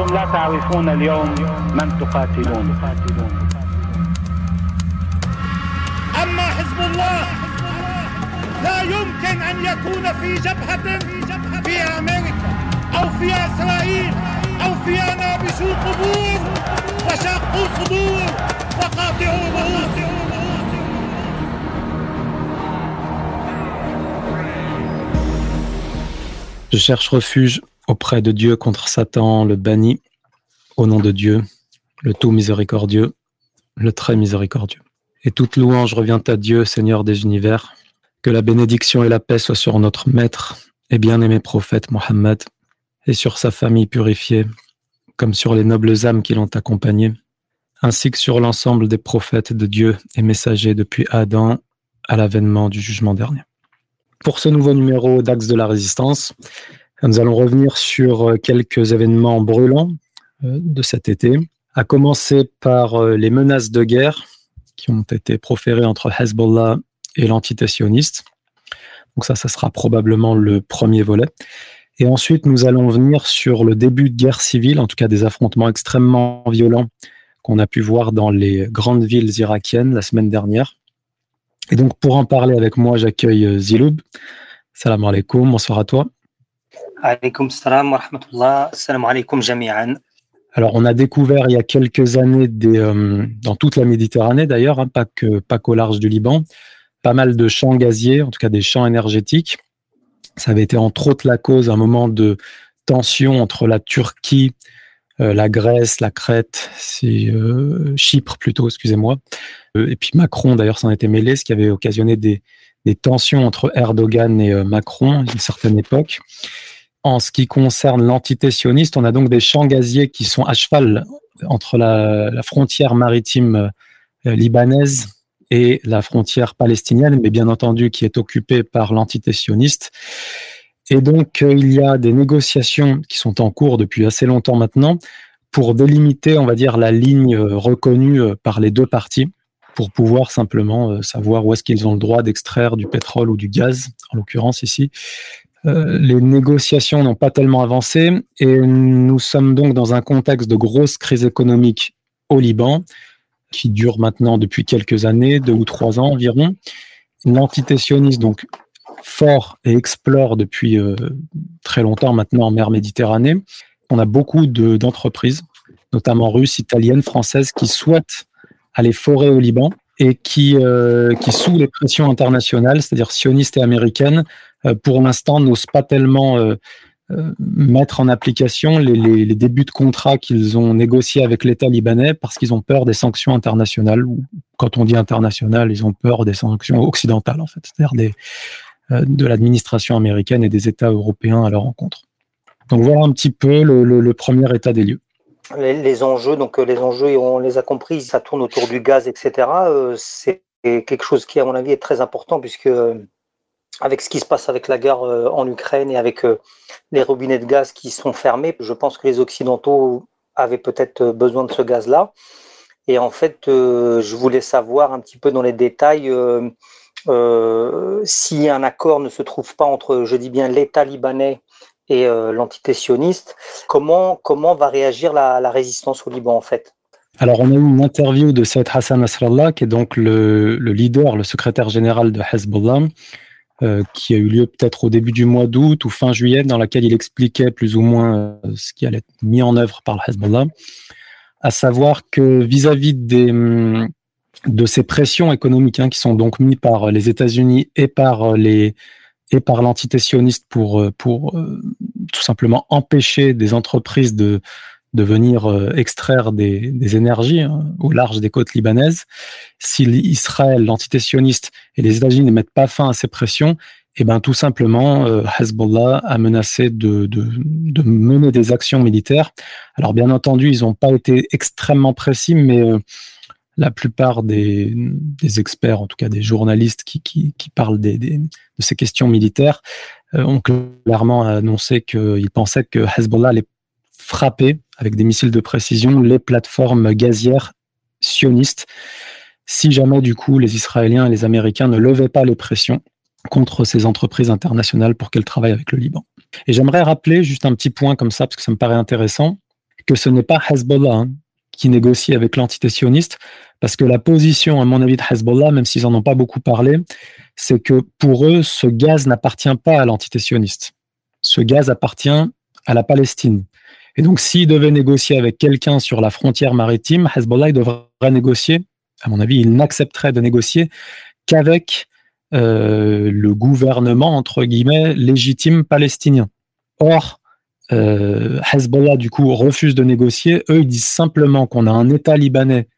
أنتم لا تعرفون اليوم من تقاتلون. أما حزب الله لا يمكن أن يكون في جبهة في أمريكا أو في إسرائيل أو فيها نابشوا قبور وشقوا صدور وقاطعوا رؤوس. Je cherche refuge auprès de Dieu contre Satan, le banni, au nom de Dieu, le tout miséricordieux, le très miséricordieux. Et toute louange revient à Dieu, Seigneur des univers. Que la bénédiction et la paix soient sur notre Maître et bien-aimé prophète Mohammed, et sur sa famille purifiée, comme sur les nobles âmes qui l'ont accompagné, ainsi que sur l'ensemble des prophètes de Dieu et messagers depuis Adam à l'avènement du jugement dernier. Pour ce nouveau numéro d'Axe de la Résistance, nous allons revenir sur quelques événements brûlants euh, de cet été, à commencer par euh, les menaces de guerre qui ont été proférées entre Hezbollah et l'entité sioniste. Donc ça, ça sera probablement le premier volet. Et ensuite, nous allons venir sur le début de guerre civile, en tout cas des affrontements extrêmement violents qu'on a pu voir dans les grandes villes irakiennes la semaine dernière. Et donc, pour en parler avec moi, j'accueille euh, Ziloub. Salam alaikum, bonsoir à toi. Salam. Alors, on a découvert il y a quelques années, euh, dans toute la Méditerranée d'ailleurs, hein, pas qu'au pas large du Liban, pas mal de champs gaziers, en tout cas des champs énergétiques. Ça avait été entre autres la cause un moment de tension entre la Turquie, euh, la Grèce, la Crète, euh, Chypre plutôt, excusez-moi. Et puis Macron d'ailleurs s'en était mêlé, ce qui avait occasionné des, tensions entre Erdogan et Macron à une certaine époque. En ce qui concerne l'entité sioniste, on a donc des champs gaziers qui sont à cheval entre la frontière maritime libanaise et la frontière palestinienne, mais bien entendu qui est occupée par l'entité sioniste. Et donc, euh, il y a des négociations qui sont en cours depuis assez longtemps maintenant pour délimiter, on va dire, la ligne euh, reconnue euh, par les deux parties pour pouvoir simplement savoir où est-ce qu'ils ont le droit d'extraire du pétrole ou du gaz, en l'occurrence ici. Les négociations n'ont pas tellement avancé et nous sommes donc dans un contexte de grosse crise économique au Liban qui dure maintenant depuis quelques années, deux ou trois ans environ. L'entité sioniste, donc fort et explore depuis euh, très longtemps maintenant en mer Méditerranée. On a beaucoup d'entreprises, notamment russes, italiennes, françaises, qui souhaitent aller forer au Liban et qui, euh, sous les pressions internationales, c'est-à-dire sionistes et américaines, euh, pour l'instant n'osent pas tellement euh, mettre en application les, débuts de contrat qu'ils ont négociés avec l'État libanais parce qu'ils ont peur des sanctions internationales. Ou quand on dit internationales, ils ont peur des sanctions occidentales, en fait, c'est-à-dire euh, de l'administration américaine et des États européens à leur encontre. Donc voilà un petit peu le, premier état des lieux. Les, enjeux, donc euh, les enjeux, on les a compris, ça tourne autour du gaz, etc. c'est quelque chose qui, à mon avis, est très important puisque avec ce qui se passe avec la guerre euh, en Ukraine et avec euh, les robinets de gaz qui sont fermés, je pense que les Occidentaux avaient peut-être euh, besoin de ce gaz-là. Et en fait, je voulais savoir un petit peu dans les détails si un accord ne se trouve pas entre, je dis bien, l'État libanais et l'entité sioniste, comment, comment va réagir la, résistance au Liban en fait? Alors, on a eu une interview de Saïd Hassan Nasrallah, qui est donc le leader, le secrétaire général de Hezbollah, euh, qui a eu lieu peut-être au début du mois d'août ou fin juillet, dans laquelle il expliquait plus ou moins euh, ce qui allait être mis en œuvre par le Hezbollah, à savoir que vis-à-vis hum, de ces pressions économiques hein, qui sont donc mises par les États-Unis et par les et par l'entité sioniste pour, pour euh, tout simplement empêcher des entreprises de, de venir euh, extraire des, énergies hein, au large des côtes libanaises. Si Israël, l'entité sioniste et les États-Unis ne mettent pas fin à ces pressions, eh ben tout simplement, euh, Hezbollah a menacé de, mener des actions militaires. Alors bien entendu, ils n'ont pas été extrêmement précis, mais euh, la plupart des, experts, en tout cas des journalistes qui, parlent de ces questions militaires, ont clairement annoncé qu'ils pensaient que Hezbollah allait frapper avec des missiles de précision les plateformes gazières sionistes si jamais du coup les Israéliens et les Américains ne levaient pas les pressions contre ces entreprises internationales pour qu'elles travaillent avec le Liban. Et j'aimerais rappeler juste un petit point comme ça, parce que ça me paraît intéressant, que ce n'est pas Hezbollah hein, qui négocie avec l'entité sioniste, parce que la position, à mon avis, de Hezbollah, même s'ils n'en ont pas beaucoup parlé, c'est que pour eux, ce gaz n'appartient pas à l'entité sioniste. Ce gaz appartient à la Palestine. Et donc, s'ils devaient négocier avec quelqu'un sur la frontière maritime, Hezbollah devrait négocier, à mon avis, il n'accepterait de négocier qu'avec euh, le gouvernement, entre guillemets, légitime palestinien. Or, euh, Hezbollah, du coup, refuse de négocier. Eux, ils disent simplement qu'on a un État libanais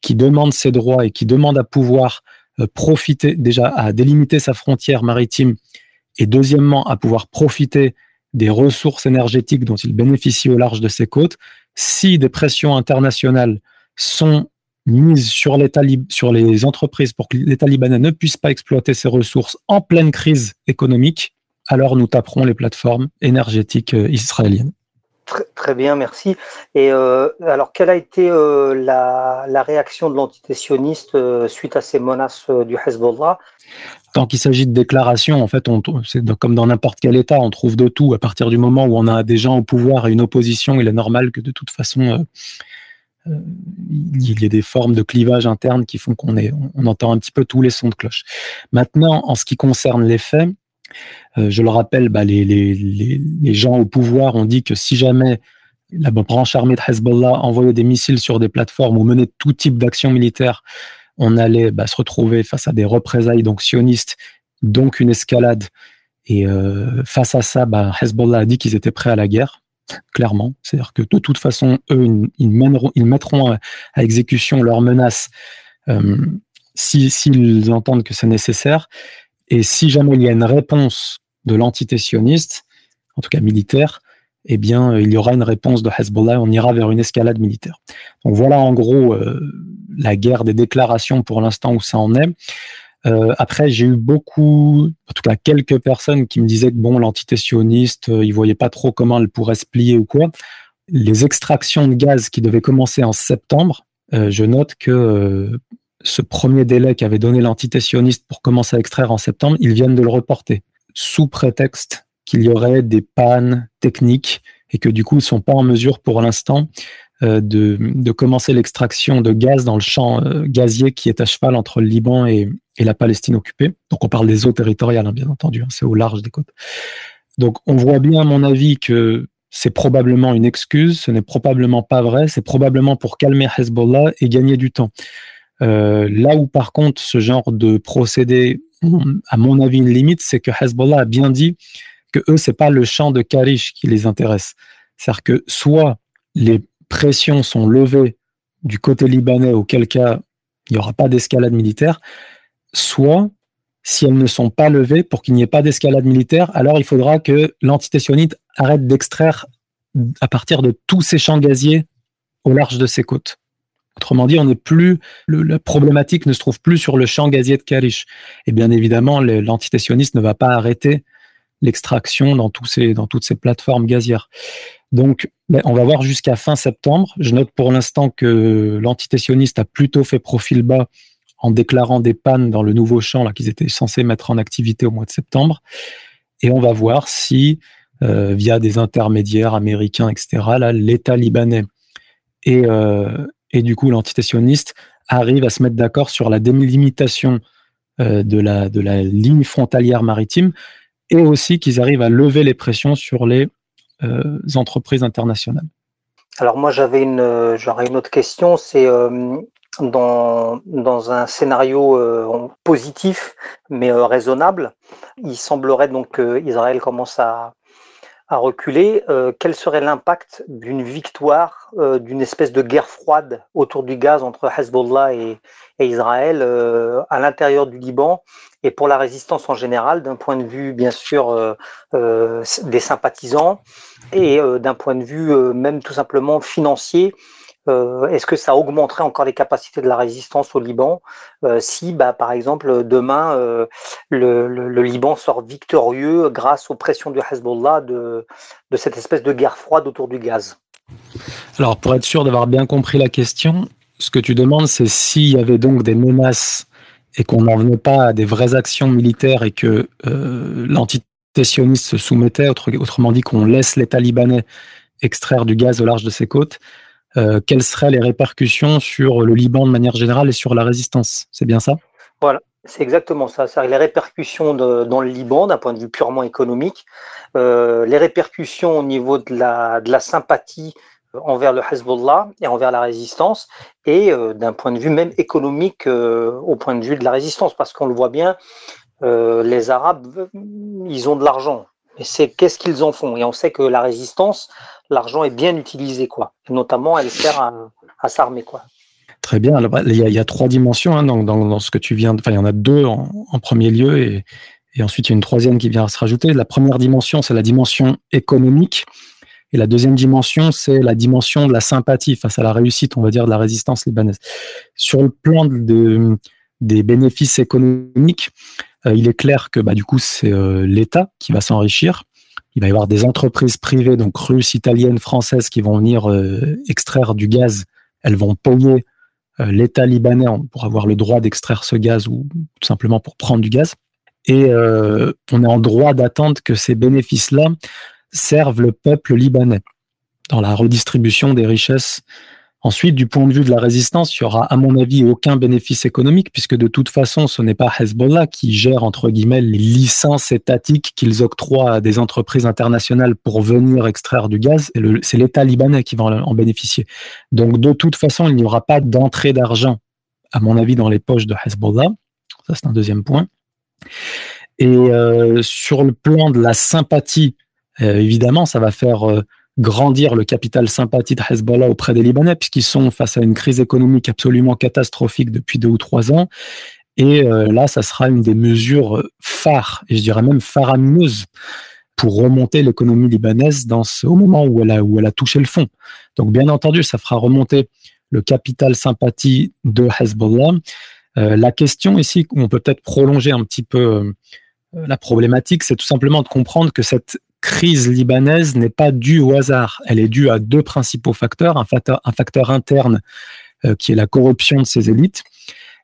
qui demande ses droits et qui demande à pouvoir euh, profiter, déjà à délimiter sa frontière maritime et deuxièmement à pouvoir profiter des ressources énergétiques dont il bénéficie au large de ses côtes, si des pressions internationales sont mises sur, les entreprises pour que l'État libanais ne puisse pas exploiter ses ressources en pleine crise économique, alors nous taperons les plateformes énergétiques euh, israéliennes. Très, bien, merci. Et euh, alors, quelle a été euh, la, réaction de l'entité sioniste suite à ces menaces du Hezbollah? Tant qu'il s'agit de déclarations, en fait, c'est comme dans n'importe quel État, on trouve de tout. À partir du moment où on a des gens au pouvoir et une opposition, il est normal que de toute façon, il y ait des formes de clivage interne qui font qu'on on entend un petit peu tous les sons de cloche. Maintenant, en ce qui concerne les faits, euh, je le rappelle, bah, les, gens au pouvoir ont dit que si jamais la branche armée de Hezbollah envoyait des missiles sur des plateformes ou menait tout type d'action militaire, on allait bah, se retrouver face à des représailles donc sionistes, donc une escalade. Et euh, face à ça, bah, Hezbollah a dit qu'ils étaient prêts à la guerre, clairement. C'est-à-dire que de toute façon, eux, ils, mettront à, exécution leurs menaces euh, s'ils entendent que c'est nécessaire. Et si jamais il y a une réponse de l'entité sioniste, en tout cas militaire, eh bien, il y aura une réponse de Hezbollah, on ira vers une escalade militaire. Donc voilà en gros euh, la guerre des déclarations pour l'instant où ça en est. Euh, après, j'ai eu beaucoup, en tout cas quelques personnes qui me disaient que bon, l'entité sioniste, euh, ils voyaient pas trop comment elle pourrait se plier ou quoi. Les extractions de gaz qui devaient commencer en septembre, je note que ce premier délai qu'avait donné l'entité sioniste pour commencer à extraire en septembre, ils viennent de le reporter, sous prétexte qu'il y aurait des pannes techniques et que du coup, ils ne sont pas en mesure pour l'instant euh, de, commencer l'extraction de gaz dans le champ euh, gazier qui est à cheval entre le Liban et, la Palestine occupée. Donc on parle des eaux territoriales, hein, bien entendu, hein, c'est au large des côtes. Donc on voit bien, à mon avis, que c'est probablement une excuse, ce n'est probablement pas vrai, c'est probablement pour calmer Hezbollah et gagner du temps. Euh, là où par contre ce genre de procédé, à mon avis, une limite, c'est que Hezbollah a bien dit que eux, c'est pas le champ de Karish qui les intéresse. C'est-à-dire que soit les pressions sont levées du côté libanais, auquel cas il n'y aura pas d'escalade militaire, soit si elles ne sont pas levées pour qu'il n'y ait pas d'escalade militaire, alors il faudra que l'entité sionite arrête d'extraire à partir de tous ces champs gaziers au large de ses côtes. Autrement dit, on n'est plus, la problématique ne se trouve plus sur le champ gazier de Karish. Et bien évidemment, l'entité ne va pas arrêter l'extraction dans, toutes ces plateformes gazières. Donc, ben, on va voir jusqu'à fin septembre. Je note pour l'instant que l'entité a plutôt fait profil bas en déclarant des pannes dans le nouveau champ qu'ils étaient censés mettre en activité au mois de septembre. Et on va voir si, euh, via des intermédiaires américains, etc., l'État libanais et, euh, et du coup l'entité sioniste arrive à se mettre d'accord sur la délimitation euh, de, la, de la ligne frontalière maritime et aussi qu'ils arrivent à lever les pressions sur les euh, entreprises internationales. Alors moi j'avais une, j'aurais une autre question, c'est euh, dans, dans un scénario positif mais raisonnable, il semblerait donc qu'Israël commence à, à reculer, euh, quel serait l'impact d'une victoire, euh, d'une espèce de guerre froide autour du gaz entre Hezbollah et, Israël euh, à l'intérieur du Liban et pour la résistance en général, d'un point de vue bien sûr des sympathisants et d'un point de vue même tout simplement financier euh, est-ce que ça augmenterait encore les capacités de la résistance au Liban? Euh, si, bah, par exemple, demain, euh, le, Liban sort victorieux grâce aux pressions du Hezbollah de, cette espèce de guerre froide autour du gaz. Alors, pour être sûr d'avoir bien compris la question, ce que tu demandes, c'est s'il y avait donc des menaces et qu'on n'en venait pas à des vraies actions militaires et que l'entité se soumettait, autrement dit qu'on laisse l'État libanais extraire du gaz au large de ses côtes, quelles seraient les répercussions sur le Liban de manière générale et sur la résistance? C'est bien ça? Voilà, c'est exactement ça. C'est les répercussions dans le Liban d'un point de vue purement économique, les répercussions au niveau de la, sympathie envers le Hezbollah et envers la résistance, et euh, d'un point de vue même économique euh, au point de vue de la résistance, parce qu'on le voit bien, euh, les Arabes, ils ont de l'argent, mais c'est qu'est-ce qu'ils en font Et on sait que la résistance, l'argent est bien utilisé, quoi. notamment, elle sert à, s'armer, quoi. Très bien. Bah, il, y a, trois dimensions hein, dans, ce que tu viens. Enfin, il y en a deux en, premier lieu, et, et ensuite il y a une troisième qui vient à se rajouter. La première dimension, c'est la dimension économique. Et la deuxième dimension, c'est la dimension de la sympathie face à la réussite, on va dire, de la résistance libanaise. Sur le plan de, des bénéfices économiques, il est clair que bah, du coup, c'est euh, l'État qui va s'enrichir. Il va y avoir des entreprises privées, donc russes, italiennes, françaises, qui vont venir euh, extraire du gaz. Elles vont payer l'État libanais pour avoir le droit d'extraire ce gaz ou tout simplement pour prendre du gaz. Et on est en droit d'attendre que ces bénéfices-là servent le peuple libanais dans la redistribution des richesses. Ensuite, du point de vue de la résistance, il y aura, à mon avis, aucun bénéfice économique, puisque de toute façon, ce n'est pas Hezbollah qui gère, entre guillemets, les licences étatiques qu'ils octroient à des entreprises internationales pour venir extraire du gaz, c'est l'État libanais qui va en bénéficier. Donc, de toute façon, il n'y aura pas d'entrée d'argent, à mon avis, dans les poches de Hezbollah. Ça, c'est un deuxième point. Et euh, sur le plan de la sympathie euh, évidemment, ça va faire euh, grandir le capital sympathie de Hezbollah auprès des Libanais, puisqu'ils sont face à une crise économique absolument catastrophique depuis deux ou trois ans. Et euh, là, ça sera une des mesures phares, et je dirais même faramineuses, pour remonter l'économie libanaise dans au moment où elle, a, où touché le fond. Donc, bien entendu, ça fera remonter le capital sympathie de Hezbollah. la question ici, on peut peut-être prolonger un petit peu la problématique, c'est tout simplement de comprendre que cette crise libanaise n'est pas due au hasard. Elle est due à deux principaux facteurs. Un facteur, interne euh, qui est la corruption de ces élites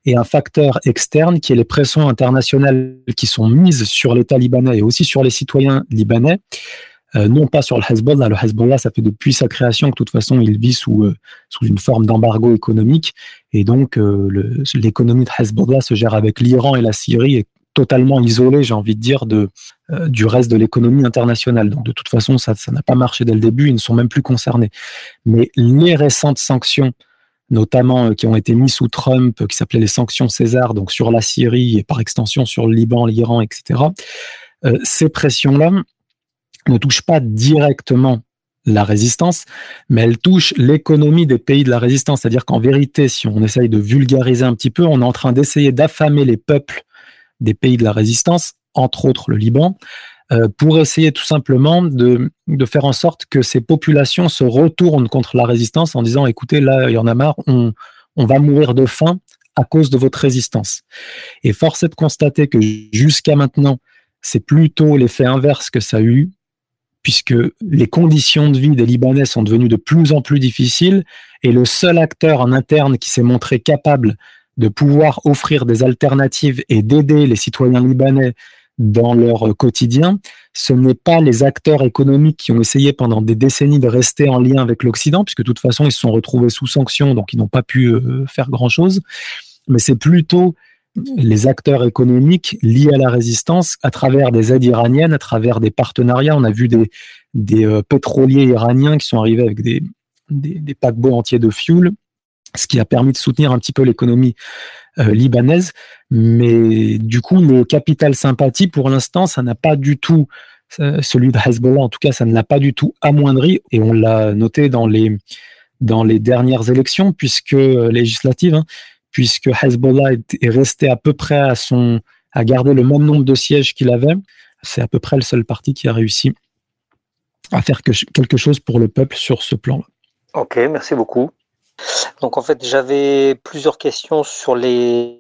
et un facteur externe qui est les pressions internationales qui sont mises sur l'État libanais et aussi sur les citoyens libanais. Euh, non pas sur le Hezbollah. Le Hezbollah, ça fait depuis sa création que de toute façon, il vit sous, euh, sous une forme d'embargo économique. Et donc, l'économie de Hezbollah se gère avec l'Iran et la Syrie totalement isolé, j'ai envie de dire, de, euh, du reste de l'économie internationale. Donc de toute façon, ça n'a pas marché dès le début, ils ne sont même plus concernés. Mais les récentes sanctions, notamment euh, qui ont été mises sous Trump, qui s'appelaient les sanctions César, donc sur la Syrie et par extension sur le Liban, l'Iran, etc., euh, ces pressions-là ne touchent pas directement la résistance, mais elles touchent l'économie des pays de la résistance. C'est-à-dire qu'en vérité, si on essaye de vulgariser un petit peu, on est en train d'essayer d'affamer les peuples des pays de la résistance, entre autres le Liban, euh, pour essayer tout simplement de, faire en sorte que ces populations se retournent contre la résistance en disant écoutez, là, il y en a marre, on va mourir de faim à cause de votre résistance. Et force est de constater que jusqu'à maintenant, c'est plutôt l'effet inverse que ça a eu, puisque les conditions de vie des Libanais sont devenues de plus en plus difficiles, et le seul acteur en interne qui s'est montré capable de pouvoir offrir des alternatives et d'aider les citoyens libanais dans leur quotidien, ce n'est pas les acteurs économiques qui ont essayé pendant des décennies de rester en lien avec l'Occident, puisque de toute façon, ils se sont retrouvés sous sanctions, donc ils n'ont pas pu euh, faire grand-chose, mais c'est plutôt les acteurs économiques liés à la résistance à travers des aides iraniennes, à travers des partenariats. On a vu des, euh, pétroliers iraniens qui sont arrivés avec des, des, des paquebots entiers de fuel ce qui a permis de soutenir un petit peu l'économie euh, libanaise. Mais du coup, le capital sympathie, pour l'instant, ça n'a pas du tout, euh, celui de Hezbollah en tout cas, ça ne l'a pas du tout amoindri. Et on l'a noté dans les, dans les dernières élections, puisque euh, législatives, hein, puisque Hezbollah est, resté à peu près à son, à garder le même nombre de sièges qu'il avait. C'est à peu près le seul parti qui a réussi à faire quelque chose pour le peuple sur ce plan-là. Ok, merci beaucoup. Donc en fait, j'avais plusieurs questions sur les,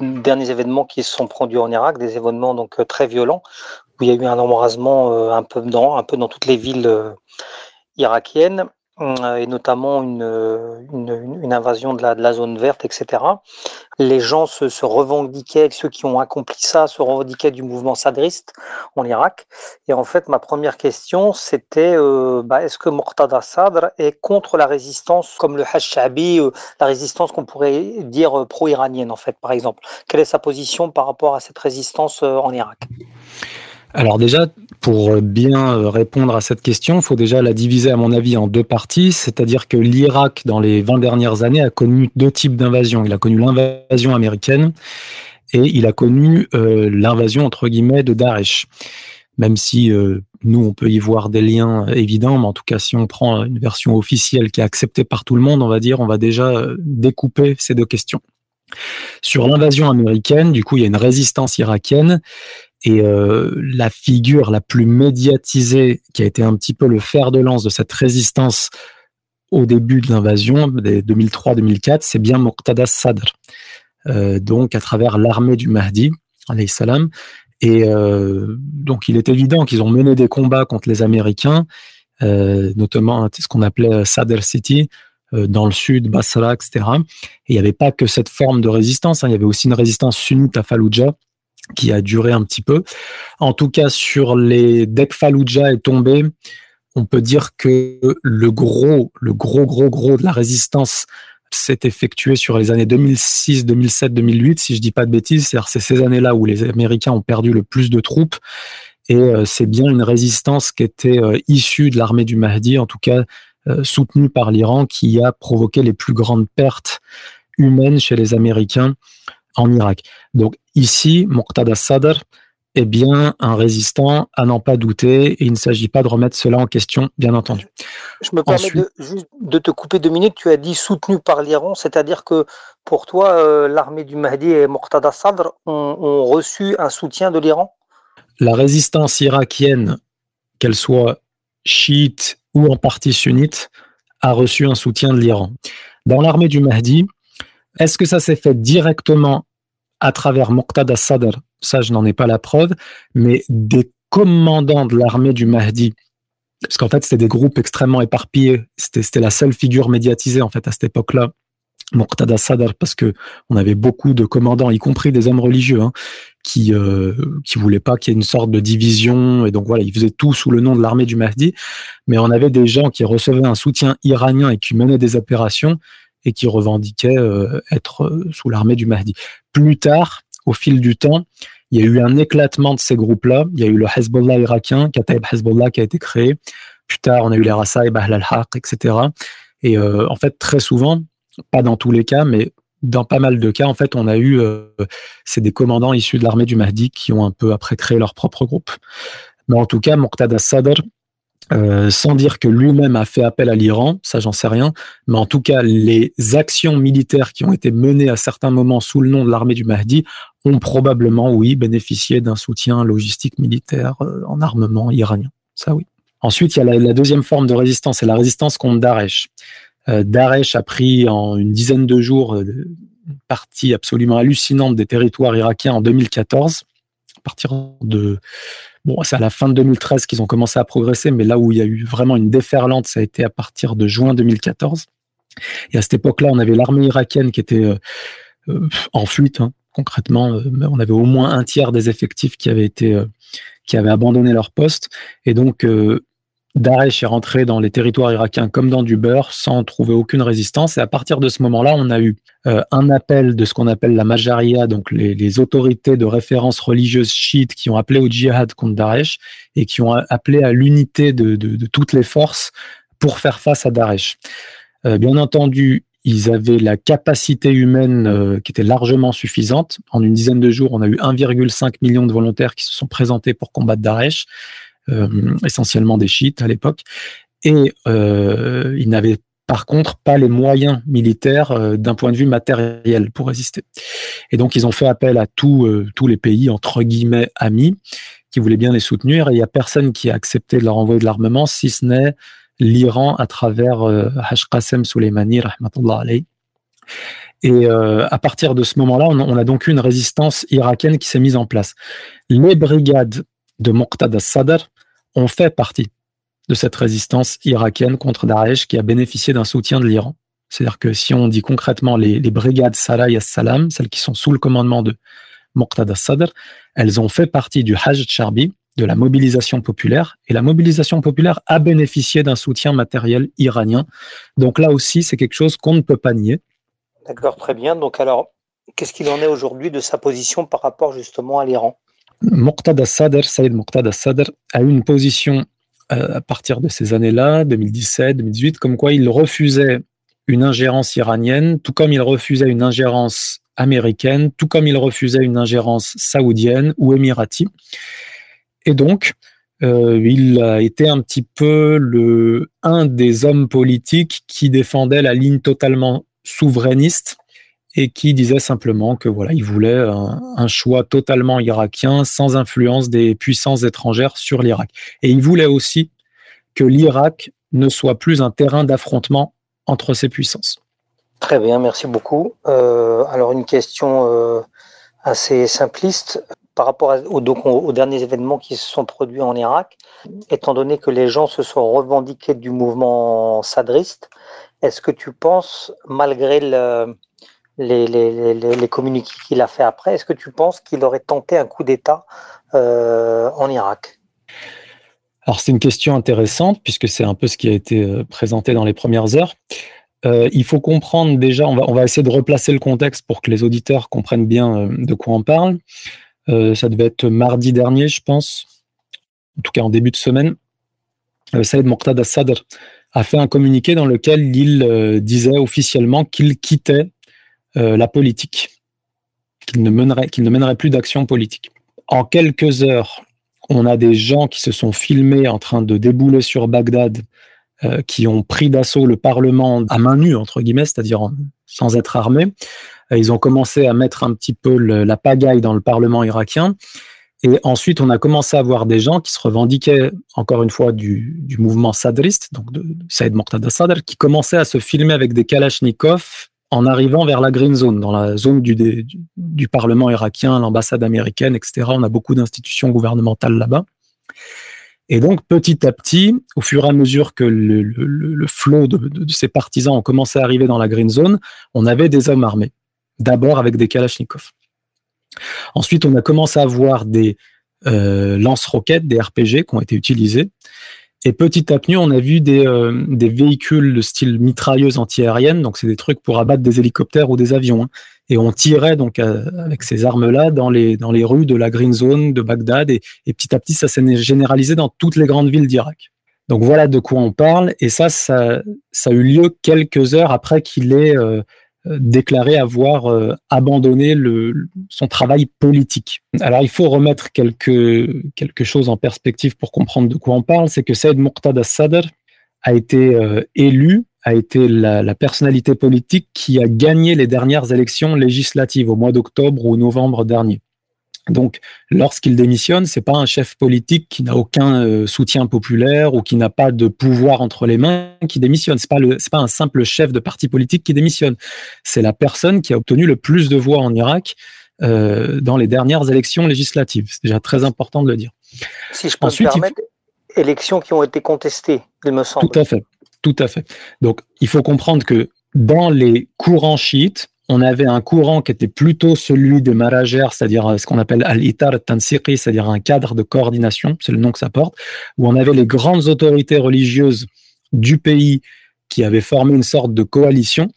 derniers événements qui se sont produits en Irak, des événements donc euh, très violents où il y a eu un embrasement euh, un peu dans un peu dans toutes les villes euh, irakiennes. Euh, et notamment une, une, une invasion de la, de la, zone verte, etc. Les gens se, se, revendiquaient, ceux qui ont accompli ça, se revendiquaient du mouvement sadriste en Irak. Et en fait, ma première question, c'était euh, bah, est-ce que Mortada Sadr est contre la résistance, comme le Hashabi, euh, la résistance qu'on pourrait dire pro-iranienne, en fait, par exemple? Quelle est sa position par rapport à cette résistance en Irak? Alors déjà, pour bien euh, répondre à cette question, il faut déjà la diviser, à mon avis, en deux parties. C'est-à-dire que l'Irak, dans les 20 dernières années, a connu deux types d'invasions. Il a connu l'invasion américaine et il a connu euh, l'invasion, entre guillemets, de Daesh. Même si euh, nous, on peut y voir des liens évidents, mais en tout cas, si on prend une version officielle qui est acceptée par tout le monde, on va dire, on va déjà découper ces deux questions. Sur l'invasion américaine, du coup, il y a une résistance irakienne et euh, la figure la plus médiatisée, qui a été un petit peu le fer de lance de cette résistance au début de l'invasion, 2003-2004, c'est bien Muqtada Sadr. Euh, donc à travers l'armée du Mahdi, alayhi salam. Et euh, donc il est évident qu'ils ont mené des combats contre les Américains, notamment ce qu'on appelait Sadr City, dans le sud, Basra, etc. Et il n'y avait pas que cette forme de résistance, hein, il y avait aussi une résistance sunnite à Fallujah, qui a duré un petit peu. En tout cas, sur les dès que Fallujah est tombé, on peut dire que le gros, le gros, gros, gros de la résistance s'est effectué sur les années 2006, 2007, 2008, si je dis pas de bêtises. C'est ces années-là où les Américains ont perdu le plus de troupes. Et euh, c'est bien une résistance qui était euh, issue de l'armée du Mahdi, en tout cas euh, soutenue par l'Iran, qui a provoqué les plus grandes pertes humaines chez les Américains en Irak. Donc ici, Muqtada Sadr est bien un résistant à n'en pas douter et il ne s'agit pas de remettre cela en question, bien entendu. Je me permets de, juste de te couper deux minutes. Tu as dit soutenu par l'Iran, c'est-à-dire que pour toi, euh, l'armée du Mahdi et Muqtada Sadr ont, ont reçu un soutien de l'Iran? La résistance irakienne, qu'elle soit chiite ou en partie sunnite, a reçu un soutien de l'Iran. Dans l'armée du Mahdi, est-ce que ça s'est fait directement à travers Muqtada Sadr? Ça, je n'en ai pas la preuve, mais des commandants de l'armée du Mahdi, parce qu'en fait, c'était des groupes extrêmement éparpillés. C'était la seule figure médiatisée, en fait, à cette époque-là. Muqtada Sadr, parce que on avait beaucoup de commandants, y compris des hommes religieux, hein, qui euh, voulaient pas qu'il y ait une sorte de division, et donc voilà, ils faisaient tout sous le nom de l'armée du Mahdi, mais on avait des gens qui recevaient un soutien iranien et qui menaient des opérations et qui revendiquaient euh, être euh, sous l'armée du Mahdi. Plus tard, au fil du temps, il y a eu un éclatement de ces groupes-là. Il y a eu le Hezbollah irakien, Kataib Hezbollah, qui a été créé. Plus tard, on a eu les Rasaib, Ahl al-Haq, etc. Et euh, en fait, très souvent, pas dans tous les cas, mais dans pas mal de cas, en fait, on a eu, c'est des commandants issus de l'armée du Mahdi qui ont un peu après créé leur propre groupe. Mais en tout cas, Muqtada Sadr, euh, sans dire que lui-même a fait appel à l'Iran, ça j'en sais rien, mais en tout cas les actions militaires qui ont été menées à certains moments sous le nom de l'armée du Mahdi ont probablement, oui, bénéficié d'un soutien logistique militaire euh, en armement iranien. Ça oui. Ensuite, il y a la, deuxième forme de résistance, c'est la résistance contre Daesh. Euh, Daesh a pris en une dizaine de jours une partie absolument hallucinante des territoires irakiens en 2014, à partir de Bon, c'est à la fin de 2013 qu'ils ont commencé à progresser, mais là où il y a eu vraiment une déferlante, ça a été à partir de juin 2014. Et à cette époque-là, on avait l'armée irakienne qui était euh, euh, en fuite, hein, concrètement. Euh, on avait au moins un tiers des effectifs qui avaient été, qui avaient abandonné leur poste. Et donc, Daesh est rentré dans les territoires irakiens comme dans du beurre sans trouver aucune résistance. Et à partir de ce moment-là, on a eu euh, un appel de ce qu'on appelle la Majaria, donc les, autorités de référence religieuses chiites qui ont appelé au djihad contre Daesh et qui ont appelé à l'unité de, toutes les forces pour faire face à Daesh. Euh, bien entendu, ils avaient la capacité humaine euh, qui était largement suffisante. En une dizaine de jours, on a eu 1,5 million de volontaires qui se sont présentés pour combattre Daesh. Euh, essentiellement des chiites à l'époque, et euh, ils n'avaient par contre pas les moyens militaires euh, d'un point de vue matériel pour résister. Et donc ils ont fait appel à tous les pays entre guillemets amis qui voulaient bien les soutenir. Et il n'y a personne qui a accepté de leur envoyer de l'armement, si ce n'est l'Iran à travers euh, Qasem Soleimani, rahmatullah alayhi. Et à partir de ce moment-là, on, on, a donc une résistance irakienne qui s'est mise en place. Les brigades de Muqtada Sadr ont fait partie de cette résistance irakienne contre Daesh qui a bénéficié d'un soutien de l'Iran. C'est-à-dire que si on dit concrètement les, brigades Salah et Salam, celles qui sont sous le commandement de Muqtada Sadr, elles ont fait partie du Hajj Charbi, de la mobilisation populaire, et la mobilisation populaire a bénéficié d'un soutien matériel iranien. Donc là aussi, c'est quelque chose qu'on ne peut pas nier. D'accord, très bien. Donc alors, qu'est-ce qu'il en est aujourd'hui de sa position par rapport justement à l'Iran? Muqtada Sadr, Saïd Muqtada Sadr, a eu une position euh, à partir de ces années-là, 2017, 2018, comme quoi il refusait une ingérence iranienne, tout comme il refusait une ingérence américaine, tout comme il refusait une ingérence saoudienne ou émirati. Et donc, euh, il a été un petit peu le, un des hommes politiques qui défendait la ligne totalement souverainiste et qui disait simplement que voilà, il voulait un, choix totalement irakien sans influence des puissances étrangères sur l'Irak. Et il voulait aussi que l'Irak ne soit plus un terrain d'affrontement entre ces puissances. Très bien, merci beaucoup. Euh, alors une question euh, assez simpliste par rapport aux, derniers événements qui se sont produits en Irak, étant donné que les gens se sont revendiqués du mouvement sadriste, est-ce que tu penses, malgré les, les, communiqués qu'il a fait après, est-ce que tu penses qu'il aurait tenté un coup d'État euh, en Irak? Alors c'est une question intéressante puisque c'est un peu ce qui a été euh, présenté dans les premières heures. Euh, il faut comprendre déjà, on va, on va essayer de replacer le contexte pour que les auditeurs comprennent bien de quoi on parle. ça devait être mardi dernier, je pense, en tout cas en début de semaine. Saïd Moqtada Sadr a fait un communiqué dans lequel il disait officiellement qu'il quittait la politique, qu'il ne mènerait, qu'il ne mènerait plus d'action politique. En quelques heures, on a des gens qui se sont filmés en train de débouler sur Bagdad, euh, qui ont pris d'assaut le Parlement à main nue, entre guillemets, c'est-à-dire sans être armés. Euh, ils ont commencé à mettre un petit peu la pagaille dans le Parlement irakien. Et ensuite, on a commencé à voir des gens qui se revendiquaient, encore une fois, du, mouvement sadriste, donc de, de Saïd Moqtada Sadr, qui commençaient à se filmer avec des kalachnikovs en arrivant vers la Green Zone, dans la zone du, Parlement irakien, l'ambassade américaine, etc. On a beaucoup d'institutions gouvernementales là-bas. Et donc, petit à petit, au fur et à mesure que le, le, flot de, ces partisans ont commencé à arriver dans la Green Zone, on avait des hommes armés. D'abord avec des Kalachnikovs. Ensuite, on a commencé à voir des euh, lance-roquettes, des RPG qui ont été utilisés. Et petit à petit, on a vu des, euh, des véhicules de style mitrailleuse antiaérienne, donc c'est des trucs pour abattre des hélicoptères ou des avions. Hein. Et on tirait euh, avec ces armes-là dans les, dans les rues de la Green Zone de Bagdad. Et, petit à petit, ça s'est généralisé dans toutes les grandes villes d'Irak. Donc voilà de quoi on parle. Et ça, ça, ça a eu lieu quelques heures après qu'il ait euh, déclaré avoir euh, abandonné son travail politique. Alors il faut remettre quelque, chose en perspective pour comprendre de quoi on parle, c'est que Saïd Muqtada Sadr a été euh, élu, a été la, personnalité politique qui a gagné les dernières élections législatives au mois d'octobre ou novembre dernier. Donc, lorsqu'il démissionne, c'est pas un chef politique qui n'a aucun euh, soutien populaire ou qui n'a pas de pouvoir entre les mains qui démissionne. C'est pas le, pas un simple chef de parti politique qui démissionne. C'est la personne qui a obtenu le plus de voix en Irak euh, dans les dernières élections législatives. C'est déjà très important de le dire. Si je peux Ensuite, me permettre, élections qui ont été contestées, il me semble. Tout à fait, tout à fait. Donc, il faut comprendre que dans les courants chiites, on avait un courant qui était plutôt celui des maragères, c'est-à-dire euh, ce qu'on appelle al-itar tansiqi, c'est-à-dire un cadre de coordination, c'est le nom que ça porte, où on avait les grandes autorités religieuses du pays qui avaient formé une sorte de coalition.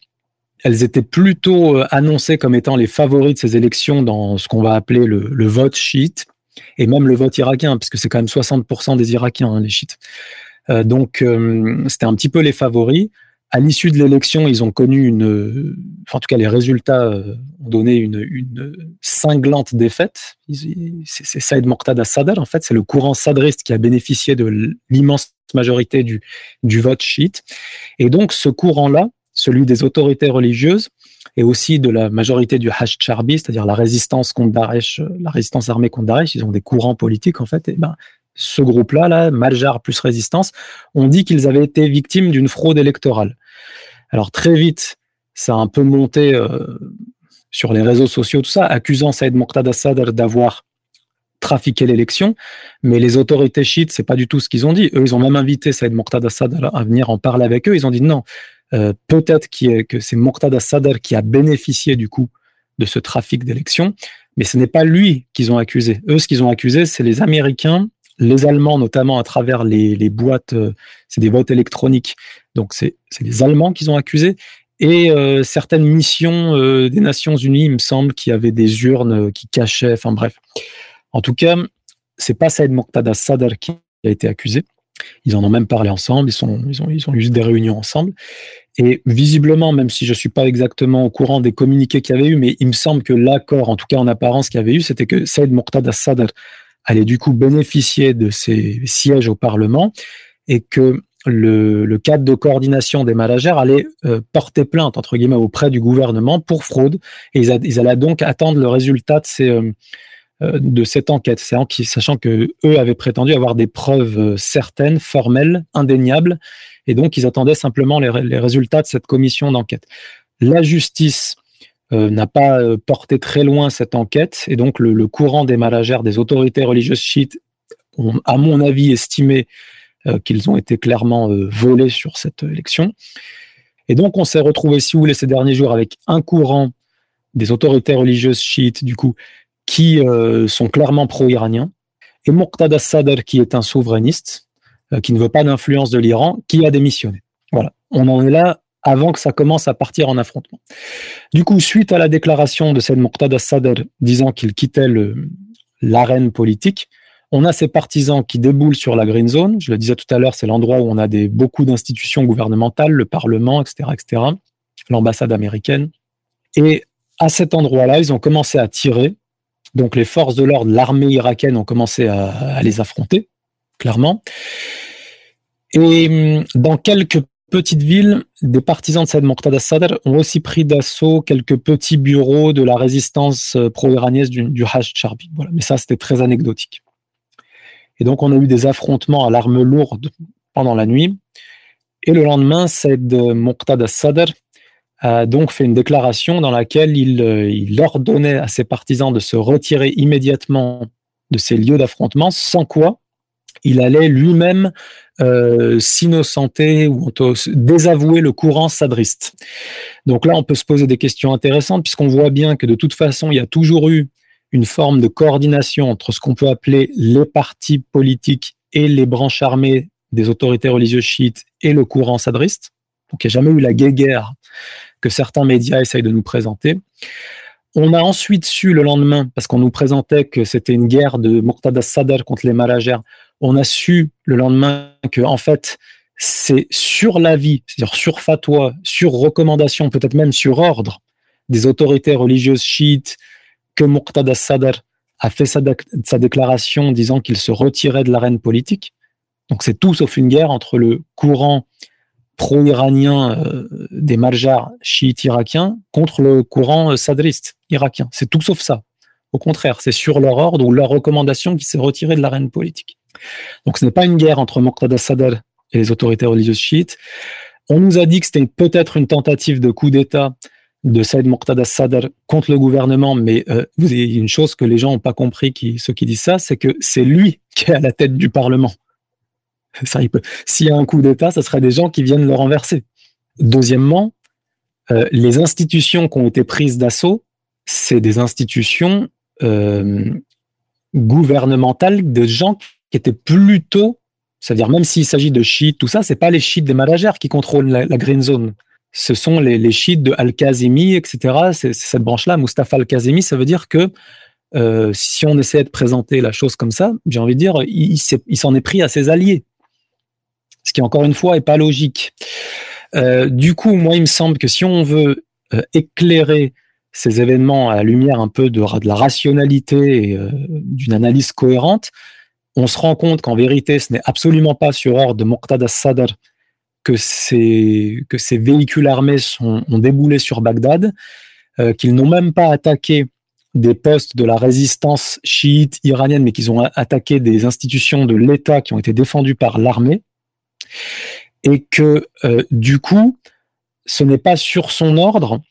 Elles étaient plutôt euh, annoncées comme étant les favoris de ces élections dans ce qu'on va appeler le, vote chiite, et même le vote irakien, puisque c'est quand même 60% des Irakiens, hein, les chiites. Euh, donc, c'était un petit peu les favoris. À l'issue de l'élection, ils ont connu une, en tout cas les résultats euh, ont donné une, une cinglante défaite. C'est Saïd Moqtada Sadr, en fait, c'est le courant sadriste qui a bénéficié de l'immense majorité du, du vote chiite. Et donc ce courant-là, celui des autorités religieuses, et aussi de la majorité du Hajj Charbi, c'est-à-dire la résistance contre Daesh, la résistance armée contre Daesh, ils ont des courants politiques en fait, et ben, ce groupe-là, là, Maljar plus Résistance, ont dit qu'ils avaient été victimes d'une fraude électorale. Alors très vite, ça a un peu monté euh, sur les réseaux sociaux, tout ça, accusant Saïd Moqtada Sadr d'avoir trafiqué l'élection, mais les autorités chiites, c'est pas du tout ce qu'ils ont dit. Eux, ils ont même invité Saïd Muqtada Sadr à venir en parler avec eux. Ils ont dit non, euh, peut-être que c'est Muqtada Sadr qui a bénéficié du coup de ce trafic d'élection, mais ce n'est pas lui qu'ils ont accusé. Eux, ce qu'ils ont accusé, c'est les Américains, les Allemands notamment à travers les, boîtes, euh, c'est des votes électroniques. Donc c'est les Allemands qu'ils ont accusés et euh, certaines missions euh, des Nations Unies, il me semble, qui avaient des urnes qui cachaient. Enfin bref. En tout cas, c'est pas Saïd Moqtada Sadr qui a été accusé. Ils en ont même parlé ensemble. Ils ils ont, ils ont eu des réunions ensemble. Et visiblement, même si je suis pas exactement au courant des communiqués qu'il y avait eu, mais il me semble que l'accord, en tout cas en apparence, qu'il y avait eu, c'était que Saïd Moqtada Sadr allait du coup bénéficier de ses sièges au Parlement et que le, cadre de coordination des managers allait euh, porter plainte entre guillemets auprès du gouvernement pour fraude et ils, allaient donc attendre le résultat de, ces, euh, euh, cette enquête, sachant que eux avaient prétendu avoir des preuves certaines, formelles, indéniables, et donc ils attendaient simplement les, résultats de cette commission d'enquête. La justice n'a pas porté très loin cette enquête, et donc le, courant des managers, des autorités religieuses chiites, ont, à mon avis, estimé euh, qu'ils ont été clairement euh, volés sur cette élection. Et donc, on s'est retrouvé, si vous voulez, ces derniers jours avec un courant des autorités religieuses chiites, du coup, qui euh, sont clairement pro-iraniens, et Muqtada Sadr, qui est un souverainiste, qui ne veut pas d'influence de l'Iran, qui a démissionné. Voilà, on en est là avant que ça commence à partir en affrontement. Du coup, suite à la déclaration de cette Muqtada Sadr disant qu'il quittait l'arène politique, on a ces partisans qui déboulent sur la Green Zone. Je le disais tout à l'heure, c'est l'endroit où on a beaucoup d'institutions gouvernementales, le Parlement, etc., etc., l'ambassade américaine. Et à cet endroit-là, ils ont commencé à tirer. Donc les forces de l'ordre, l'armée irakienne ont commencé à, les affronter, clairement. Et dans quelques petites villes, des partisans de Saïd Muqtada Sadr ont aussi pris d'assaut quelques petits bureaux de la résistance euh, pro-iranienne du, du Hajj Charbi. Mais ça, c'était très anecdotique. Et donc, on a eu des affrontements à l'arme lourde pendant la nuit. Et le lendemain, Said Muqtada Sadr a donc fait une déclaration dans laquelle il, euh, il, ordonnait à ses partisans de se retirer immédiatement de ces lieux d'affrontement, sans quoi il allait lui-même euh, s'innocenter ou désavouer le courant sadriste. Donc là, on peut se poser des questions intéressantes puisqu'on voit bien que de toute façon, il y a toujours eu une forme de coordination entre ce qu'on peut appeler les partis politiques et les branches armées des autorités religieuses chiites et le courant sadriste. Donc il n'y a jamais eu la guéguerre que certains médias essayent de nous présenter. On a ensuite su le lendemain, parce qu'on nous présentait que c'était une guerre de Muqtada Sadr contre les Malagères, on a su le lendemain que en fait c'est sur l'avis, c'est-à-dire sur fatwa, sur recommandation, peut-être même sur ordre des autorités religieuses chiites, que Muqtada Sadr a fait sa, déclaration disant qu'il se retirait de l'arène politique. Donc c'est tout sauf une guerre entre le courant pro-iranien euh, des marjars chiites irakiens contre le courant euh, sadriste irakien. C'est tout sauf ça. Au contraire, c'est sur leur ordre ou leur recommandation qu'il s'est retiré de l'arène politique. Donc ce n'est pas une guerre entre Muqtada Sadr et les autorités religieuses chiites. On nous a dit que c'était peut-être une tentative de coup d'État de Saïd Muqtada Sadr contre le gouvernement, mais euh, vous une chose que les gens n'ont pas compris, ceux qui disent ça, c'est que c'est lui qui est à la tête du Parlement. S'il y a un coup d'État, ce serait des gens qui viennent le renverser. Deuxièmement, euh, les institutions qui ont été prises d'assaut, c'est des institutions euh, gouvernementales de gens qui étaient plutôt, c'est-à-dire même s'il s'agit de chiites, tout ça, c'est pas les chiites des managers qui contrôlent la green zone ce sont les, chiites de Al-Kazimi, etc. C'est cette branche-là, Mustafa Al-Kazimi, ça veut dire que euh, si on essaie de présenter la chose comme ça, j'ai envie de dire, il, s'en est pris à ses alliés. Ce qui, encore une fois, est pas logique. Euh, du coup, moi, il me semble que si on veut euh, éclairer ces événements à la lumière un peu de, la rationalité et d'une analyse cohérente, on se rend compte qu'en vérité, ce n'est absolument pas sur ordre de Muqtada Sadr que ces, véhicules armés ont déboulé sur Bagdad, euh, qu'ils n'ont même pas attaqué des postes de la résistance chiite iranienne, mais qu'ils ont attaqué des institutions de l'État qui ont été défendues par l'armée, et que euh, du coup, ce n'est pas sur son ordre,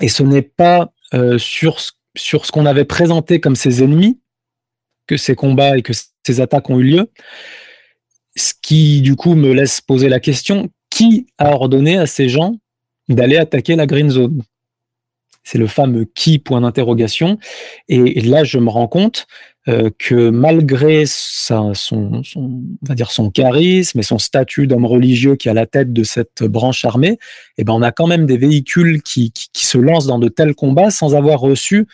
et ce n'est pas euh, sur ce qu'on avait présenté comme ses ennemis, que ces combats et que ces attaques ont eu lieu. Ce qui, du coup, me laisse poser la question, qui a ordonné à ces gens d'aller attaquer la Green Zone? C'est le fameux qui, point d'interrogation. Et, là, je me rends compte euh, que malgré son, son, va dire son charisme et son statut d'homme religieux qui est à la tête de cette branche armée, eh ben, on a quand même des véhicules qui se lancent dans de tels combats sans avoir reçu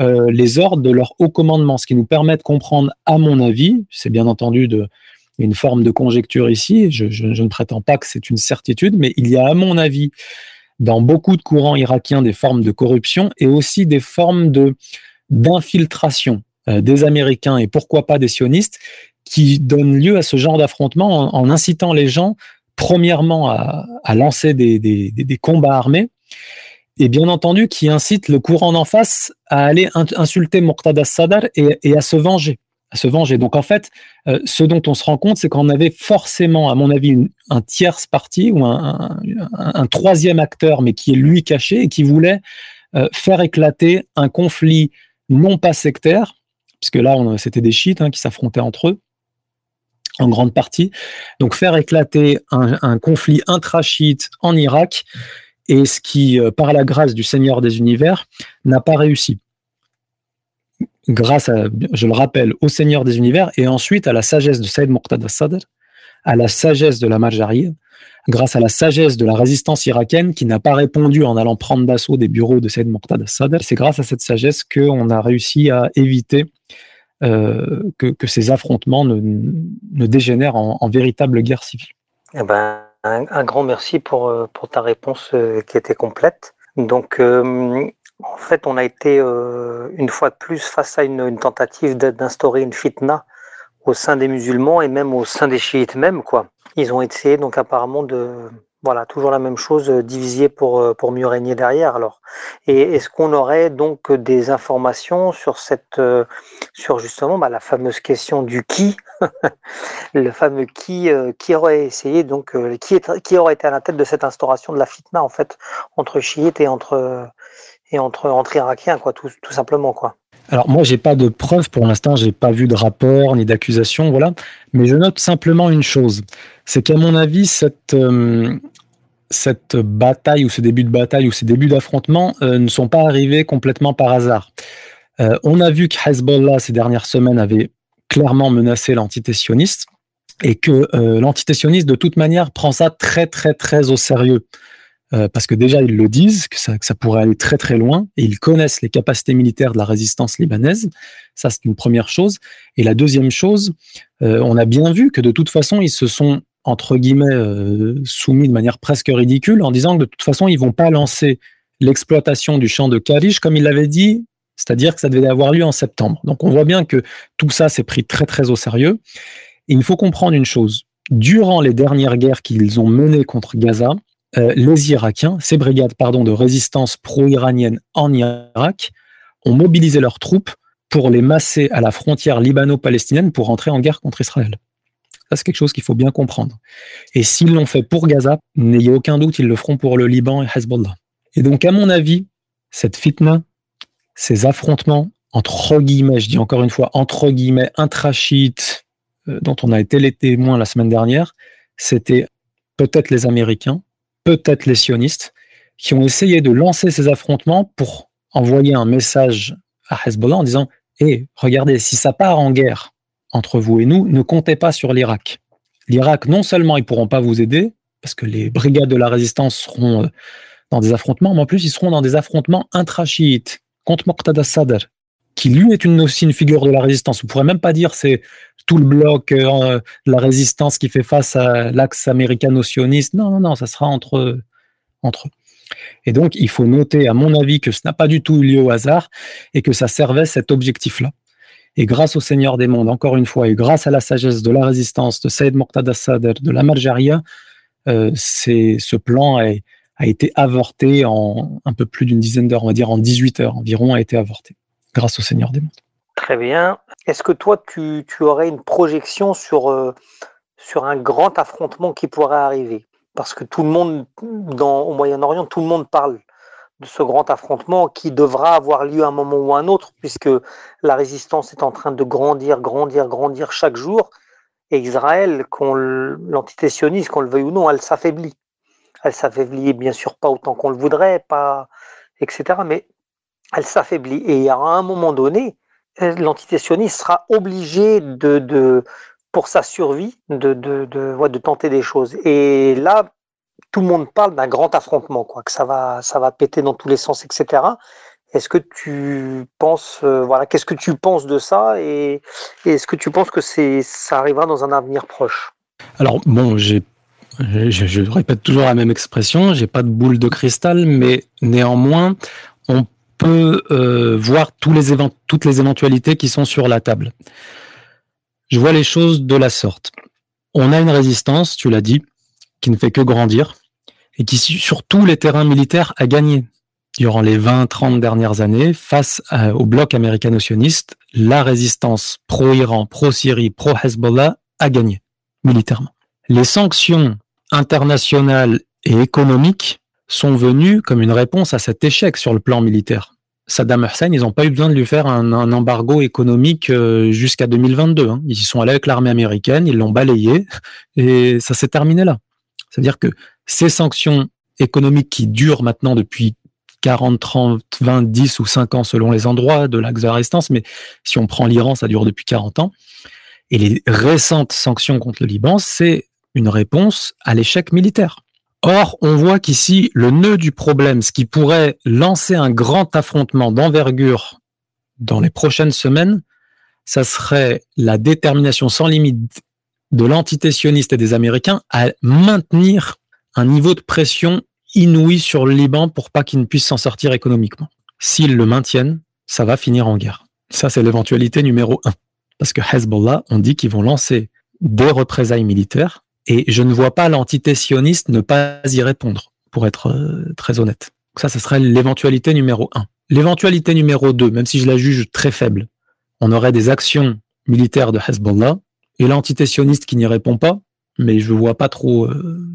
euh, les ordres de leur haut commandement, ce qui nous permet de comprendre, à mon avis, c'est bien entendu une forme de conjecture ici, je, ne prétends pas que c'est une certitude, mais il y a, à mon avis, dans beaucoup de courants irakiens, des formes de corruption et aussi des formes d'infiltration euh, des Américains et pourquoi pas des sionistes qui donnent lieu à ce genre d'affrontement en, incitant les gens, premièrement, à, lancer des combats armés et bien entendu qui incite le courant d'en face à aller insulter Muqtada Sadar et, à se venger. À se venger. Donc en fait, euh, ce dont on se rend compte, c'est qu'on avait forcément, à mon avis, un tierce parti ou un, troisième acteur, mais qui est lui caché et qui voulait euh, faire éclater un conflit non pas sectaire, puisque là, c'était des chiites hein, qui s'affrontaient entre eux, en grande partie. Donc faire éclater un, un conflit intra-chiite en Irak et ce qui, euh, par la grâce du Seigneur des univers, n'a pas réussi. Grâce, à, je le rappelle, au Seigneur des univers et ensuite à la sagesse de Saïd Muqtada Sadr, à la sagesse de la Marjaria, grâce à la sagesse de la résistance irakienne qui n'a pas répondu en allant prendre d'assaut des bureaux de Saïd Muqtada Sadr. C'est grâce à cette sagesse qu'on a réussi à éviter euh, que, ces affrontements ne, dégénèrent en, en véritable guerre civile. Eh ben, un, grand merci pour, euh, pour ta réponse euh, qui était complète. Donc, euh, en fait, on a été une fois de plus face à une, tentative d'instaurer une fitna au sein des musulmans et même au sein des chiites même, quoi. Ils ont essayé donc apparemment de, voilà, toujours la même chose, euh, diviser pour, euh, pour mieux régner derrière. Alors, et est-ce qu'on aurait donc des informations sur cette, euh, sur justement bah, la fameuse question du qui, le fameux qui, qui aurait essayé donc, qui, est, qui aurait été à la tête de cette instauration de la fitna en fait entre chiites et entre et entre entre irakiens quoi, tout, tout simplement quoi. Alors moi, j'ai pas de preuves pour l'instant, j'ai pas vu de rapport ni d'accusation, voilà. Mais je note simplement une chose, c'est qu'à mon avis, cette cette bataille ou ce début de bataille ou ces débuts d'affrontement euh, ne sont pas arrivés complètement par hasard. Euh, on a vu que Hezbollah ces dernières semaines avait clairement menacé l'entité et que euh, de toute manière prend ça très très très au sérieux. parce que déjà ils le disent, ça, que ça, pourrait aller très très loin, et ils connaissent les capacités militaires de la résistance libanaise. Ça, c'est une première chose. Et la deuxième chose, on a bien vu que de toute façon, ils se sont entre guillemets, euh, soumis de manière presque ridicule en disant que de toute façon, ils vont pas lancer l'exploitation du champ de Karish comme il l'avait dit, c'est-à-dire que ça devait avoir lieu en septembre. Donc on voit bien que tout ça s'est pris très très au sérieux. Et il faut comprendre une chose. Durant les dernières guerres qu'ils ont menées contre Gaza, euh, les Irakiens, ces brigades pardon, de résistance pro-iranienne en Irak, ont mobilisé leurs troupes pour les masser à la frontière libano-palestinienne pour entrer en guerre contre Israël c'est quelque chose qu'il faut bien comprendre. Et s'ils l'ont fait pour Gaza, n'ayez aucun doute, ils le feront pour le Liban et Hezbollah. Et donc, à mon avis, cette fitna, ces affrontements entre guillemets, je dis encore une fois, entre guillemets, intrachites, euh, dont on a été les témoins la semaine dernière, c'était peut-être les Américains, peut-être les sionistes, qui ont essayé de lancer ces affrontements pour envoyer un message à Hezbollah en disant Hé, regardez, si ça part en guerre, entre vous et nous, ne comptez pas sur l'Irak. L'Irak, non seulement ils pourront pas vous aider, parce que les brigades de la résistance seront euh, dans des affrontements, mais en plus ils seront dans des affrontements intra-chiites contre Muqtada Sadr, qui lui est une, aussi une figure de la résistance. Vous pourrez même pas dire c'est tout le bloc euh, de la résistance qui fait face à l'axe américano-sioniste. Non, non, non, ça sera entre, entre eux. Et donc, il faut noter, à mon avis, que ce n'a pas du tout eu lieu au hasard et que ça servait cet objectif-là. Et grâce au Seigneur des mondes, encore une fois, et grâce à la sagesse de la résistance de Saïd Muqtada Sadr, de la Marjaria, euh, ce plan a, été avorté en un peu plus d'une dizaine d'heures, on va dire en 18 heures environ, a été avorté, grâce au Seigneur des mondes. Très bien. Est-ce que toi, tu, tu, aurais une projection sur, euh, sur un grand affrontement qui pourrait arriver? Parce que tout le monde, dans, au Moyen-Orient, tout le monde parle de ce grand affrontement qui devra avoir lieu à un moment ou à un autre, puisque la résistance est en train de grandir, grandir, grandir chaque jour. Et Israël, l'antité qu'on le veuille ou non, elle s'affaiblit. Elle s'affaiblit bien sûr pas autant qu'on le voudrait, pas, etc. Mais elle s'affaiblit. Et à un moment donné, l'entité sera obligée de, de, pour sa survie, de, de, de, de tenter des choses. Et là, tout le monde parle d'un grand affrontement, quoi, que ça va, ça va péter dans tous les sens, etc. Est-ce que tu penses, euh, voilà, qu'est-ce que tu penses de ça et, est-ce que tu penses que c'est, ça arrivera dans un avenir proche? Alors bon, j'ai, je, répète toujours la même expression, j'ai pas de boule de cristal, mais néanmoins, on peut euh, voir toutes les éventualités qui sont sur la table. Je vois les choses de la sorte. On a une résistance, tu l'as dit, qui ne fait que grandir et qui, sur tous les terrains militaires, a gagné. Durant les 20-30 dernières années, face au bloc américano-sioniste, la résistance pro-Iran, pro-Syrie, pro-Hezbollah a gagné militairement. Les sanctions internationales et économiques sont venues comme une réponse à cet échec sur le plan militaire. Saddam Hussein, ils n'ont pas eu besoin de lui faire un, embargo économique euh, jusqu'à 2022. Hein. Ils y sont allés avec l'armée américaine, ils l'ont balayé et ça s'est terminé là. C'est-à-dire que ces sanctions économiques qui durent maintenant depuis 40, 30, 20, 10 ou 5 ans selon les endroits de l'axe de la résistance, mais si on prend l'Iran, ça dure depuis 40 ans. Et les récentes sanctions contre le Liban, c'est une réponse à l'échec militaire. Or, on voit qu'ici, le nœud du problème, ce qui pourrait lancer un grand affrontement d'envergure dans les prochaines semaines, ça serait la détermination sans limite de l'entité sioniste et des Américains à maintenir un niveau de pression inouï sur le Liban pour pas qu'il ne puisse s'en sortir économiquement. S'ils le maintiennent, ça va finir en guerre. Ça, c'est l'éventualité numéro un. Parce que Hezbollah, on dit qu'ils vont lancer des représailles militaires et je ne vois pas l'entité sioniste ne pas y répondre, pour être euh, très honnête. Ça, ce serait l'éventualité numéro un. L'éventualité numéro deux, même si je la juge très faible, on aurait des actions militaires de Hezbollah et l'entité sioniste qui n'y répond pas, mais je ne vois pas trop euh,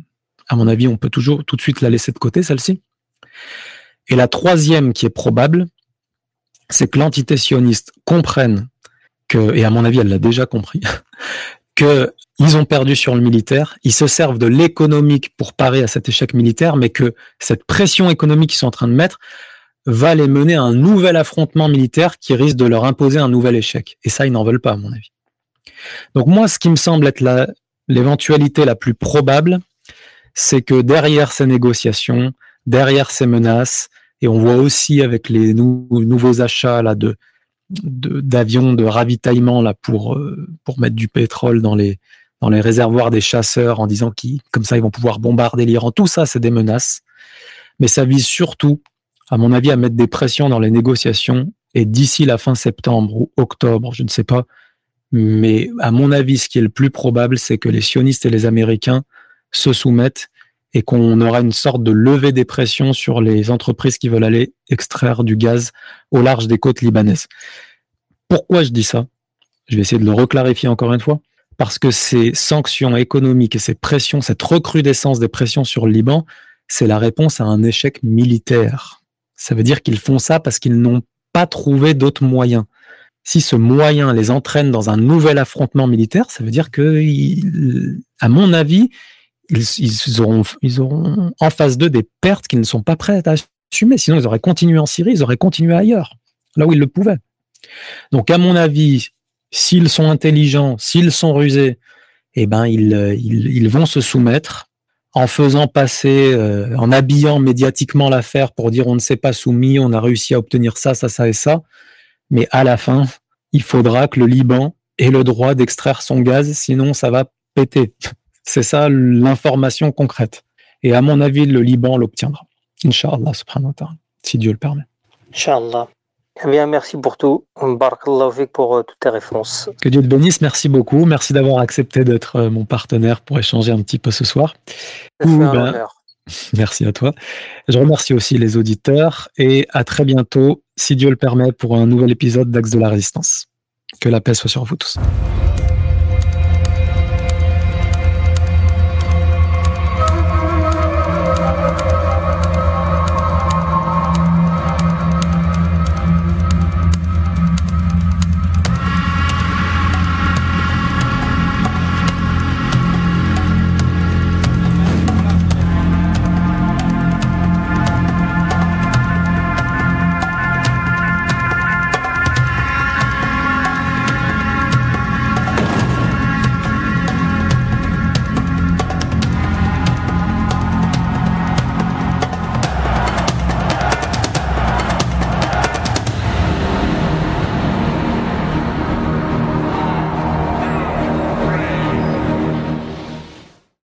à mon avis, on peut toujours tout de suite la laisser de côté, celle-ci. Et la troisième qui est probable, c'est que l'entité sioniste comprenne que, et à mon avis, elle l'a déjà compris, que ils ont perdu sur le militaire, ils se servent de l'économique pour parer à cet échec militaire, mais que cette pression économique qu'ils sont en train de mettre va les mener à un nouvel affrontement militaire qui risque de leur imposer un nouvel échec. Et ça, ils n'en veulent pas, à mon avis. Donc moi, ce qui me semble être l'éventualité la plus probable, c'est que derrière ces négociations, derrière ces menaces, et on voit aussi avec les nouveaux achats là de d'avions de, ravitaillement là pour euh, pour mettre du pétrole dans les dans les réservoirs des chasseurs en disant qu'ils comme ça ils vont pouvoir bombarder l'Iran. Tout ça c'est des menaces, mais ça vise surtout, à mon avis, à mettre des pressions dans les négociations. Et d'ici la fin septembre ou octobre, je ne sais pas, mais à mon avis, ce qui est le plus probable, c'est que les sionistes et les Américains se soumettent et qu'on aura une sorte de levée des pressions sur les entreprises qui veulent aller extraire du gaz au large des côtes libanaises. Pourquoi je dis ça? Je vais essayer de le reclarifier encore une fois. Parce que ces sanctions économiques et ces pressions, cette recrudescence des pressions sur le Liban, c'est la réponse à un échec militaire. Ça veut dire qu'ils font ça parce qu'ils n'ont pas trouvé d'autres moyens. Si ce moyen les entraîne dans un nouvel affrontement militaire, ça veut dire que, à mon avis, ils, auront, ils auront en face d'eux des pertes qu'ils ne sont pas prêts à assumer. Sinon, ils auraient continué en Syrie, ils auraient continué ailleurs, là où ils le pouvaient. Donc, à mon avis, s'ils sont intelligents, s'ils sont rusés, eh ben, ils, ils, vont se soumettre en faisant passer, euh, en habillant médiatiquement l'affaire pour dire on ne s'est pas soumis, on a réussi à obtenir ça, ça, ça et ça. Mais à la fin, il faudra que le Liban ait le droit d'extraire son gaz, sinon ça va péter. C'est ça l'information concrète. Et à mon avis, le Liban l'obtiendra. Inch'Allah, subhanahu wa ta'ala, si Dieu le permet. Inch'Allah. Eh bien, merci pour tout. pour euh, toutes tes réponses. Que Dieu te bénisse. Merci beaucoup. Merci d'avoir accepté d'être euh, mon partenaire pour échanger un petit peu ce soir. Ben, merci à toi. Je remercie aussi les auditeurs et à très bientôt, si Dieu le permet, pour un nouvel épisode d'Axe de la Résistance. Que la paix soit sur vous tous.